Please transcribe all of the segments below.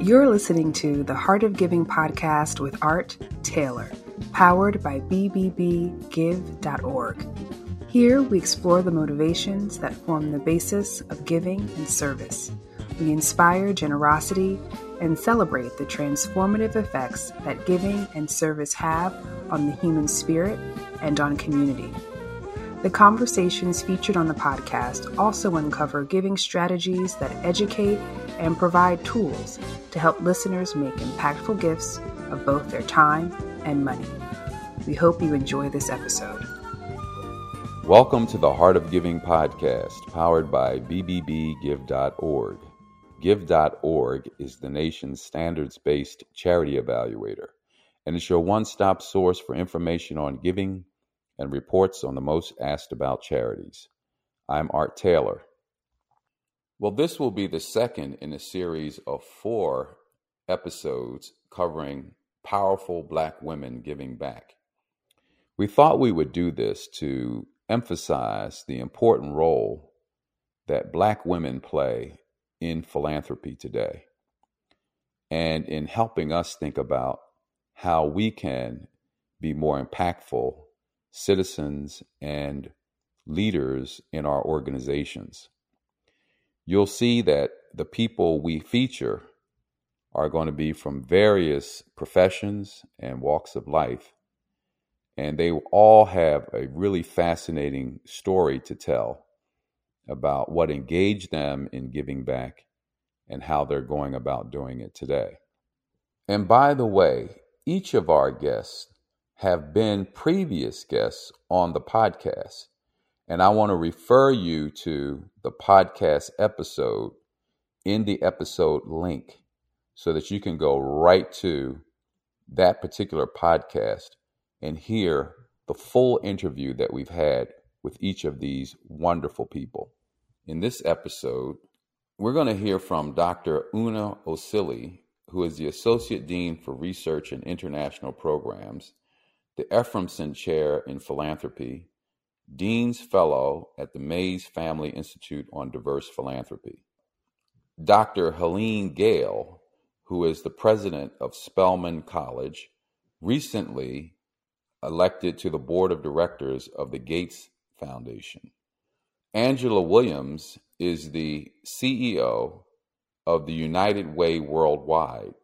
You're listening to the Heart of Giving podcast with Art Taylor, powered by BBBGive.org. Here we explore the motivations that form the basis of giving and service. We inspire generosity and celebrate the transformative effects that giving and service have on the human spirit and on community. The conversations featured on the podcast also uncover giving strategies that educate and provide tools to help listeners make impactful gifts of both their time and money. We hope you enjoy this episode. Welcome to the Heart of Giving podcast, powered by BBBGive.org. Give.org is the nation's standards based charity evaluator, and it's your one stop source for information on giving and reports on the most asked about charities. I'm Art Taylor. Well, this will be the second in a series of four episodes covering powerful black women giving back. We thought we would do this to emphasize the important role that black women play in philanthropy today and in helping us think about how we can be more impactful citizens and leaders in our organizations you'll see that the people we feature are going to be from various professions and walks of life. And they all have a really fascinating story to tell about what engaged them in giving back and how they're going about doing it today. And by the way, each of our guests have been previous guests on the podcast. And I want to refer you to the podcast episode in the episode link so that you can go right to that particular podcast and hear the full interview that we've had with each of these wonderful people. In this episode, we're going to hear from Dr. Una Osili, who is the Associate Dean for Research and International Programs, the Efroymson Chair in Philanthropy, Dean's Fellow at the Mays Family Institute on Diverse Philanthropy. Dr. Helene Gayle, who is the president of Spelman College, recently elected to the board of directors of the Gates Foundation. Angela Williams is the CEO of the United Way Worldwide,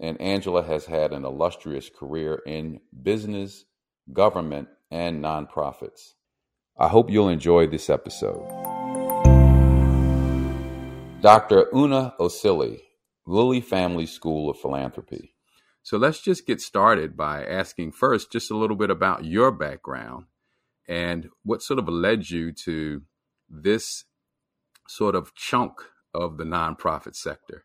and Angela has had an illustrious career in business, government, and nonprofits. I hope you'll enjoy this episode. Dr. Una Osili, Lilly Family School of Philanthropy. So let's just get started by asking first just a little bit about your background and what sort of led you to this sort of chunk of the nonprofit sector.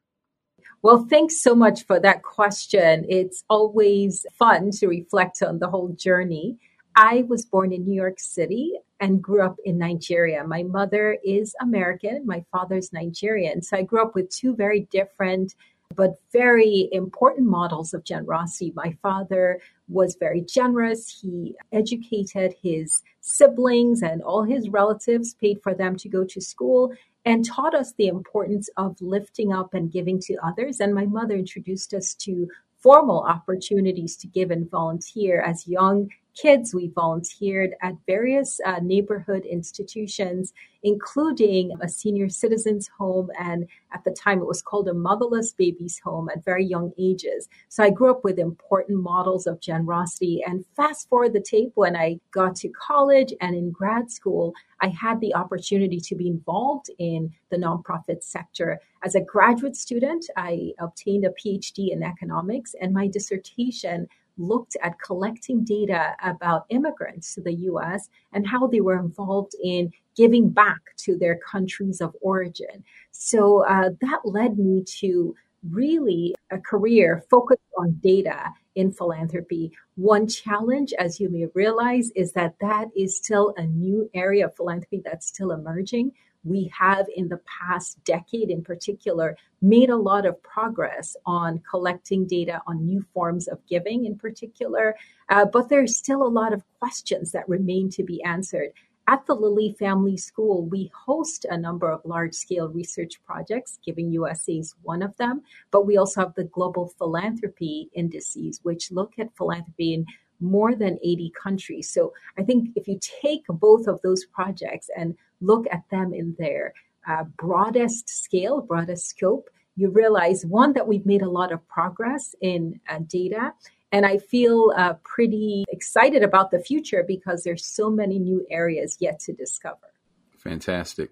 Well, thanks so much for that question. It's always fun to reflect on the whole journey. I was born in New York City and grew up in Nigeria. My mother is American, my father's Nigerian. So I grew up with two very different but very important models of generosity. My father was very generous. He educated his siblings and all his relatives, paid for them to go to school, and taught us the importance of lifting up and giving to others. And my mother introduced us to formal opportunities to give and volunteer as young kids. We volunteered at various uh, neighborhood institutions, including a senior citizens home. And at the time, it was called a motherless babies home at very young ages. So I grew up with important models of generosity. And fast forward the tape when I got to college and in grad school, I had the opportunity to be involved in the nonprofit sector. As a graduate student, I obtained a PhD in economics, and my dissertation looked at collecting data about immigrants to the US and how they were involved in giving back to their countries of origin. So uh, that led me to really a career focused on data in philanthropy. One challenge, as you may realize, is that that is still a new area of philanthropy that's still emerging we have in the past decade in particular made a lot of progress on collecting data on new forms of giving in particular, uh, but there's still a lot of questions that remain to be answered. at the Lilly Family School, we host a number of large scale research projects, Giving USA is one of them, but we also have the Global Philanthropy Indices, which look at philanthropy in more than 80 countries. So I think if you take both of those projects and look at them in their uh, broadest scale, broadest scope, you realize one, that we've made a lot of progress in uh, data and I feel uh, pretty excited about the future because there's so many new areas yet to discover. Fantastic.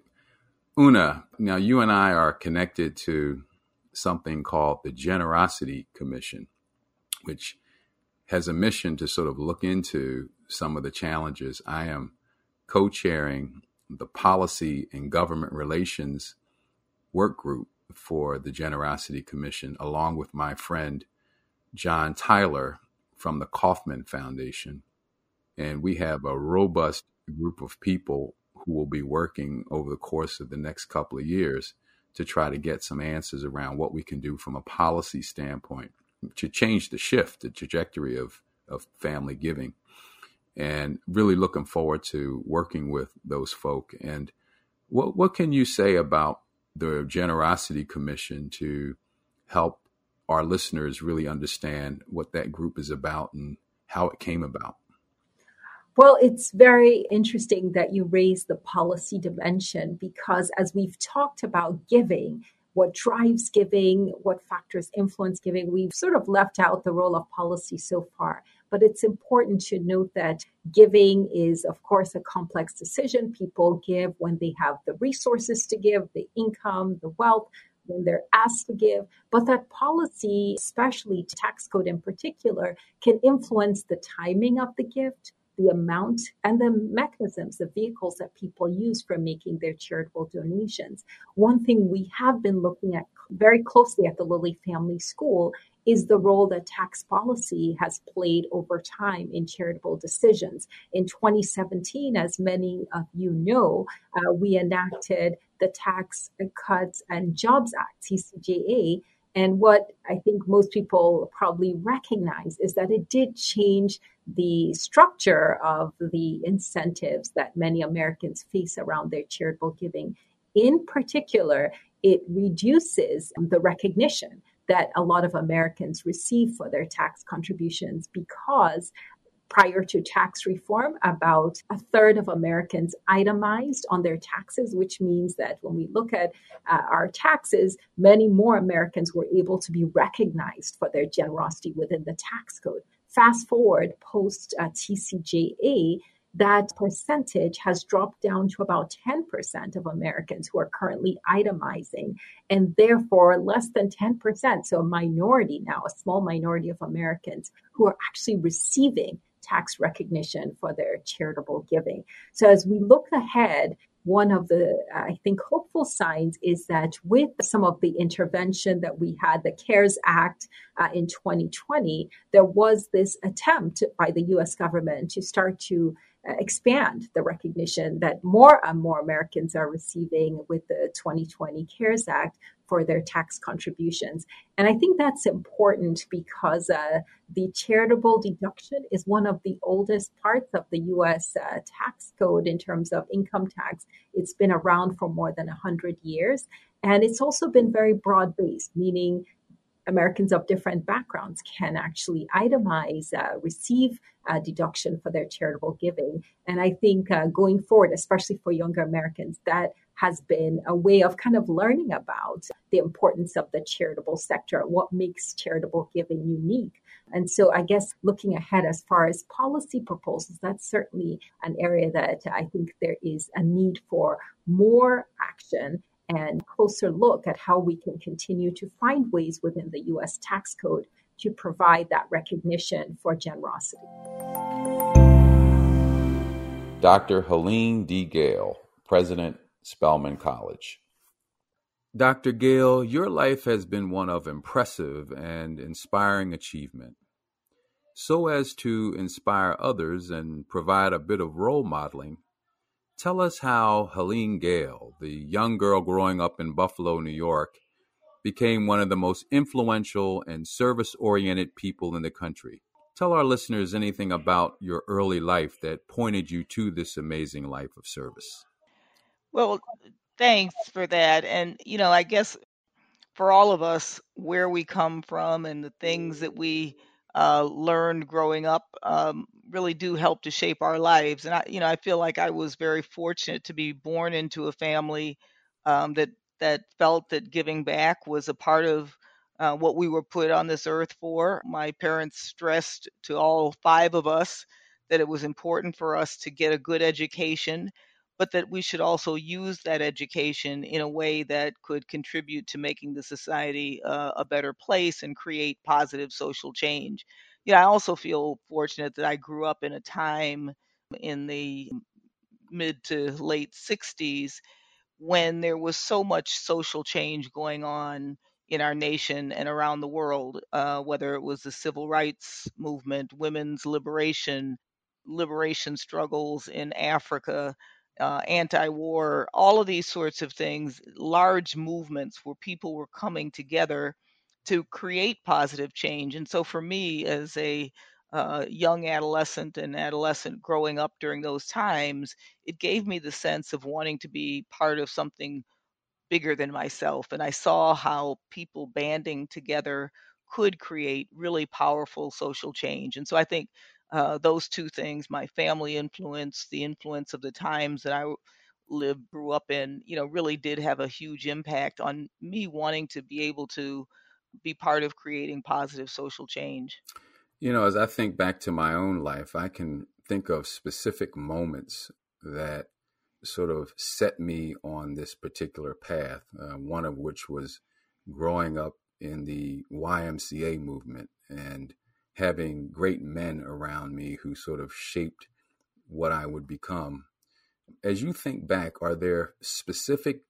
Una, now you and I are connected to something called the Generosity Commission, which has a mission to sort of look into some of the challenges. I am co chairing the Policy and Government Relations Work Group for the Generosity Commission, along with my friend John Tyler from the Kauffman Foundation. And we have a robust group of people who will be working over the course of the next couple of years to try to get some answers around what we can do from a policy standpoint to change the shift, the trajectory of, of family giving. And really looking forward to working with those folk. And what what can you say about the Generosity Commission to help our listeners really understand what that group is about and how it came about? Well, it's very interesting that you raise the policy dimension because as we've talked about giving, what drives giving, what factors influence giving, we've sort of left out the role of policy so far. But it's important to note that giving is, of course, a complex decision. People give when they have the resources to give, the income, the wealth, when they're asked to give, but that policy, especially tax code in particular, can influence the timing of the gift, the amount, and the mechanisms, the vehicles that people use for making their charitable donations. One thing we have been looking at very closely at the Lilly Family School is the role that tax policy has played over time in charitable decisions. In 2017, as many of you know, uh, we enacted the Tax Cuts and Jobs Act, TCJA. And what I think most people probably recognize is that it did change the structure of the incentives that many Americans face around their charitable giving. In particular, it reduces the recognition that a lot of Americans receive for their tax contributions because prior to tax reform, about a third of Americans itemized on their taxes, which means that when we look at uh, our taxes, many more Americans were able to be recognized for their generosity within the tax code. Fast forward post uh, TCJA, that percentage has dropped down to about 10% of Americans who are currently itemizing, and therefore less than 10%, so a minority now, a small minority of Americans who are actually receiving tax recognition for their charitable giving. So as we look ahead, one of the, I think, hopeful signs is that with some of the intervention that we had, the CARES Act uh, in 2020, there was this attempt by the US government to start to expand the recognition that more and more Americans are receiving with the 2020 CARES Act for their tax contributions. And I think that's important because uh, the charitable deduction is one of the oldest parts of the US uh, tax code in terms of income tax. It's been around for more than 100 years. And it's also been very broad based, meaning Americans of different backgrounds can actually itemize, uh, receive a deduction for their charitable giving. And I think uh, going forward, especially for younger Americans, that has been a way of kind of learning about the importance of the charitable sector, what makes charitable giving unique. And so I guess looking ahead as far as policy proposals, that's certainly an area that I think there is a need for more action and closer look at how we can continue to find ways within the US tax code to provide that recognition for generosity. Dr. Helene D. Gayle, President, Spelman College. Dr. Gayle, your life has been one of impressive and inspiring achievement. So as to inspire others and provide a bit of role modeling, Tell us how Helene Gayle, the young girl growing up in Buffalo, New York, became one of the most influential and service oriented people in the country. Tell our listeners anything about your early life that pointed you to this amazing life of service. Well, thanks for that. And, you know, I guess for all of us, where we come from and the things that we uh, learned growing up um, really do help to shape our lives. And I, you know, I feel like I was very fortunate to be born into a family um, that that felt that giving back was a part of uh, what we were put on this earth for. My parents stressed to all five of us that it was important for us to get a good education but that we should also use that education in a way that could contribute to making the society uh, a better place and create positive social change. Yeah, I also feel fortunate that I grew up in a time in the mid to late 60s when there was so much social change going on in our nation and around the world, uh, whether it was the civil rights movement, women's liberation, liberation struggles in Africa, uh, anti-war, all of these sorts of things, large movements where people were coming together to create positive change. And so, for me, as a uh, young adolescent and adolescent growing up during those times, it gave me the sense of wanting to be part of something bigger than myself. And I saw how people banding together could create really powerful social change. And so I think uh, those two things my family influence the influence of the times that i lived grew up in you know really did have a huge impact on me wanting to be able to be part of creating positive social change you know as i think back to my own life i can think of specific moments that sort of set me on this particular path uh, one of which was growing up in the ymca movement and having great men around me who sort of shaped what I would become. As you think back, are there specific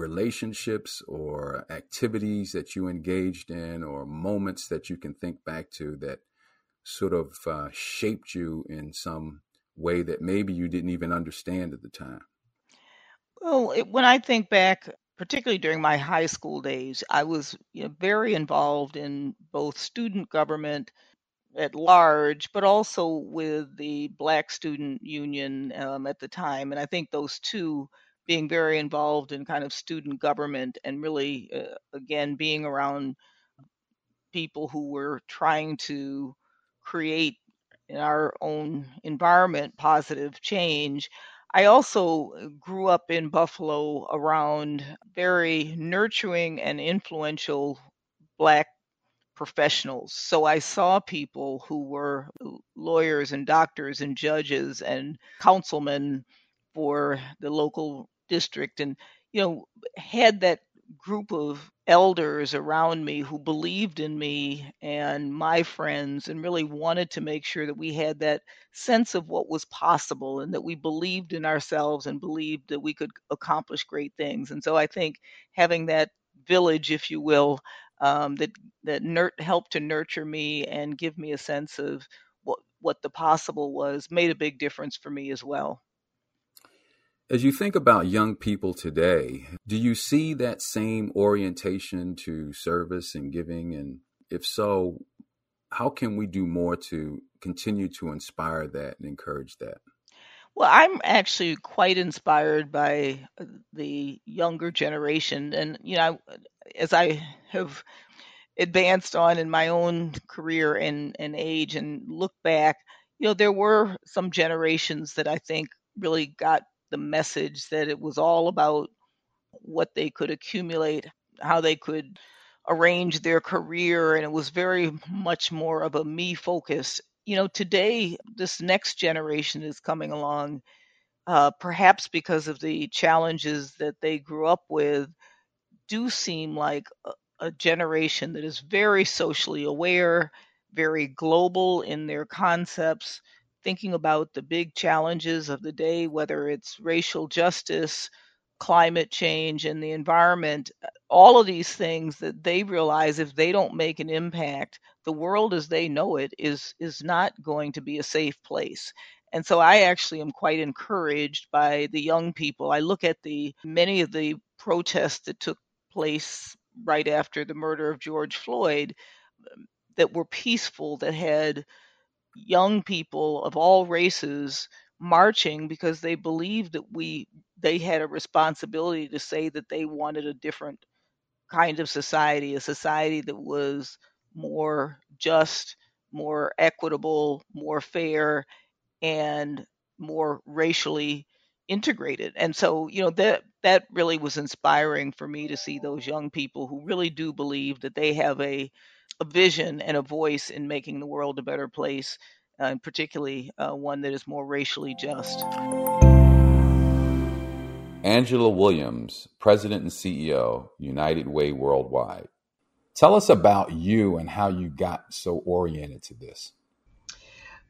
relationships or activities that you engaged in or moments that you can think back to that sort of uh, shaped you in some way that maybe you didn't even understand at the time? Well, it, when I think back, particularly during my high school days, I was you know, very involved in both student government at large, but also with the Black Student Union um, at the time. And I think those two being very involved in kind of student government and really, uh, again, being around people who were trying to create in our own environment positive change I also uh, grew up in Buffalo around very nurturing and influential Black professionals. So I saw people who were lawyers and doctors and judges and councilmen for the local district and, you know, had that group of elders around me who believed in me and my friends and really wanted to make sure that we had that sense of what was possible and that we believed in ourselves and believed that we could accomplish great things. And so I think having that village, if you will, um, that that nur- helped to nurture me and give me a sense of what what the possible was made a big difference for me as well. As you think about young people today, do you see that same orientation to service and giving? And if so, how can we do more to continue to inspire that and encourage that? Well, I'm actually quite inspired by uh, the younger generation. And, you know, as I have advanced on in my own career and, and age and look back, you know, there were some generations that I think really got the message that it was all about what they could accumulate, how they could arrange their career, and it was very much more of a me focus. You know, today, this next generation is coming along, uh, perhaps because of the challenges that they grew up with, do seem like a, a generation that is very socially aware, very global in their concepts, thinking about the big challenges of the day, whether it's racial justice, climate change, and the environment, uh, all of these things that they realize if they don't make an impact, the world as they know it is is not going to be a safe place. And so I actually am quite encouraged by the young people. I look at the many of the protests that took place right after the murder of George Floyd um, that were peaceful, that had young people of all races marching because they believed that we they had a responsibility to say that they wanted a different kind of society, a society that was more just, more equitable, more fair, and more racially integrated. And so, you know, that that really was inspiring for me to see those young people who really do believe that they have a a vision and a voice in making the world a better place, uh, and particularly uh, one that is more racially just. Angela Williams, President and CEO, United Way Worldwide. Tell us about you and how you got so oriented to this.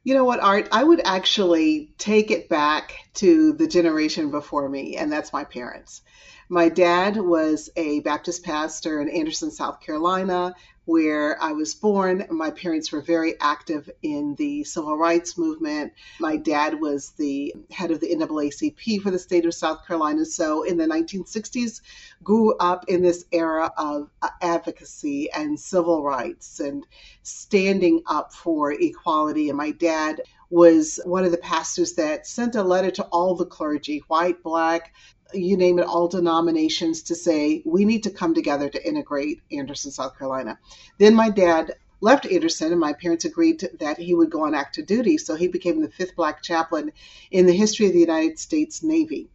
You know what, Art? I would actually take it back to the generation before me, and that's my parents. My dad was a Baptist pastor in Anderson, South Carolina, where I was born. My parents were very active in the civil rights movement. My dad was the head of the NAACP for the state of South Carolina. So in the 1960s, grew up in this era of uh, advocacy and civil rights and standing up for equality. And my dad was one of the pastors that sent a letter to all the clergy, white, black, you name it, all denominations to say, we need to come together to integrate Anderson, South Carolina. Then my dad left Anderson, and my parents agreed to, that he would go on active duty. So he became the fifth black chaplain in the history of the United States Navy.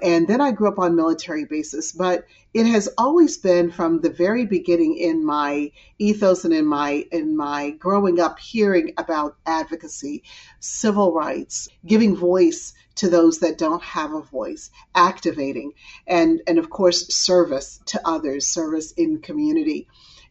And then I grew up on military bases, but it has always been from the very beginning in my ethos and in my in my growing up hearing about advocacy, civil rights, giving voice to those that don't have a voice, activating, and and of course service to others, service in community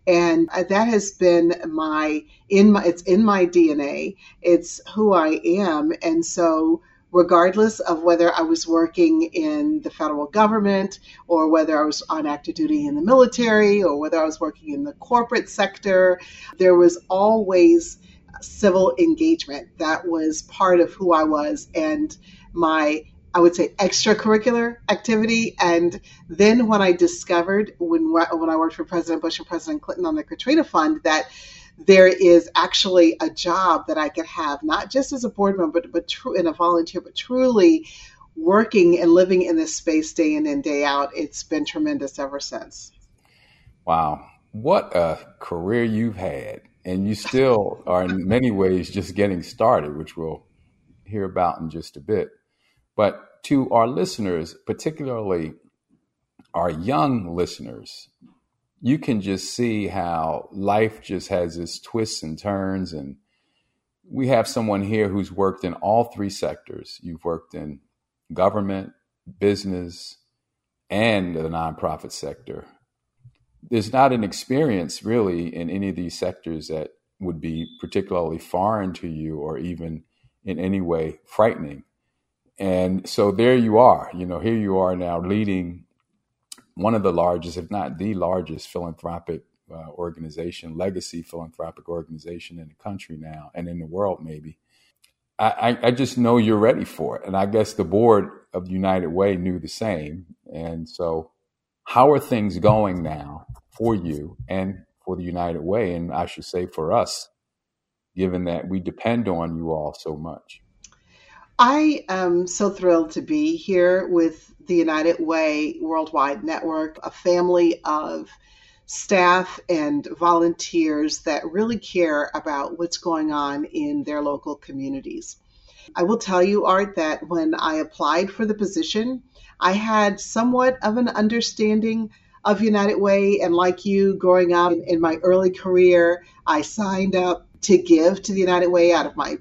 and that has been my in my it's in my DNA. It's who I am, and so regardless of whether I was working in the federal government or whether I was on active duty in the military or whether I was working in the corporate sector, there was always civil engagement that was part of who I was and my I would say extracurricular activity. And then when I discovered when when I worked for President Bush and President Clinton on the Katrina Fund that there is actually a job that I could have, not just as a board member, but, but true in a volunteer, but truly working and living in this space day in and day out. It's been tremendous ever since. Wow. What a career you've had. And you still are in many ways just getting started, which we'll hear about in just a bit. But to our listeners, particularly our young listeners, you can just see how life just has its twists and turns. And we have someone here who's worked in all three sectors. You've worked in government, business, and the nonprofit sector. There's not an experience really in any of these sectors that would be particularly foreign to you or even in any way frightening. And so there you are, you know, here you are now leading one of the largest, if not the largest, philanthropic uh, organization, legacy philanthropic organization in the country now and in the world, maybe. I, I, just know you're ready for it. And I guess the board of United Way knew the same. And so, how are things going now for you and for the United Way? And I should say for us, given that we depend on you all so much. I am so thrilled to be here with the United Way Worldwide Network, a family of staff and volunteers that really care about what's going on in their local communities. I will tell you, Art, that when I applied for the position, I had somewhat of an understanding of United Way. And like you, growing up in, my early career, I signed up to give to the United Way out of my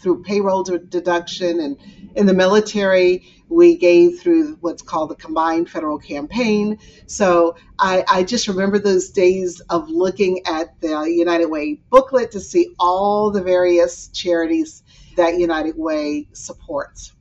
through payroll deduction and in the military we gave through what's called the combined federal campaign. So I, I just remember those days of looking at the united way booklet to see all the various charities that united way supports.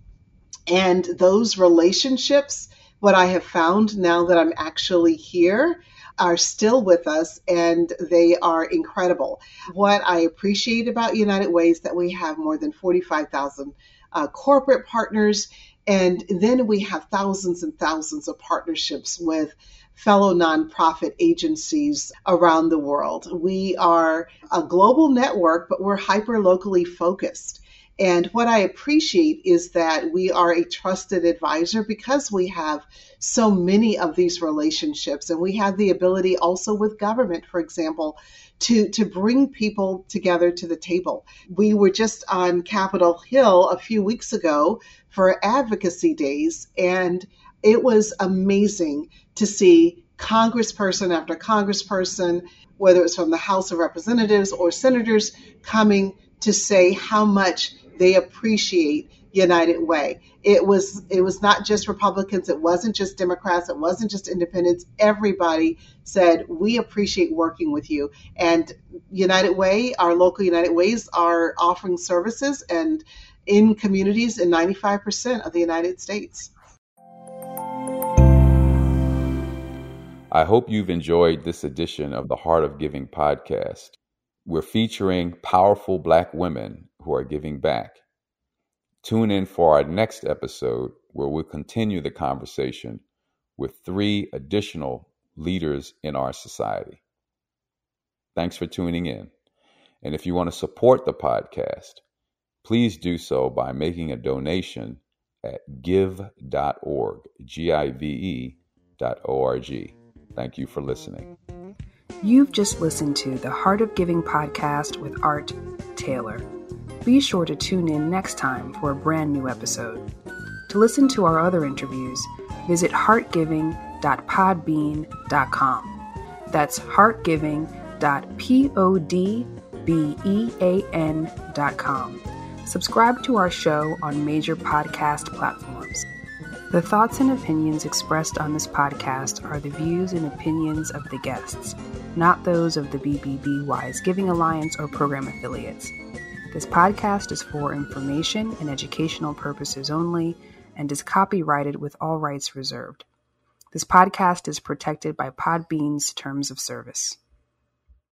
And those relationships what i have found now that i'm actually here are still with us and they are incredible. What I appreciate about United Way is that we have more than 45,000 uh, corporate partners And then we have thousands and thousands of partnerships with fellow nonprofit agencies around the world. We are a global network, but we're hyper locally focused. And what I appreciate is that we are a trusted advisor because we have so many of these relationships and we have the ability also with government, for example, to, to bring people together to the table. We were just on Capitol Hill a few weeks ago for advocacy days and it was amazing to see congressperson after congressperson, whether it's from the House of Representatives or senators, coming to say how much they appreciate United Way. It was it was not just Republicans, it wasn't just Democrats, it wasn't just independents. Everybody said we appreciate working with you. And United Way, our local United Ways are offering services and in communities in 95% of the United States. I hope you've enjoyed this edition of the Heart of Giving podcast. We're featuring powerful Black women who are giving back. Tune in for our next episode where we'll continue the conversation with three additional leaders in our society. Thanks for tuning in. And if you want to support the podcast, please do so by making a donation at give.org, G I V E dot O R G. Thank you for listening. You've just listened to the Heart of Giving podcast with Art Taylor. Be sure to tune in next time for a brand new episode. To listen to our other interviews, visit heartgiving.podbean.com. That's heartgiving.podbean.com. Subscribe to our show on major podcast platforms. The thoughts and opinions expressed on this podcast are the views and opinions of the guests, not those of the BBB Wise Giving Alliance or program affiliates. This podcast is for information and educational purposes only and is copyrighted with all rights reserved. This podcast is protected by Podbean's terms of service.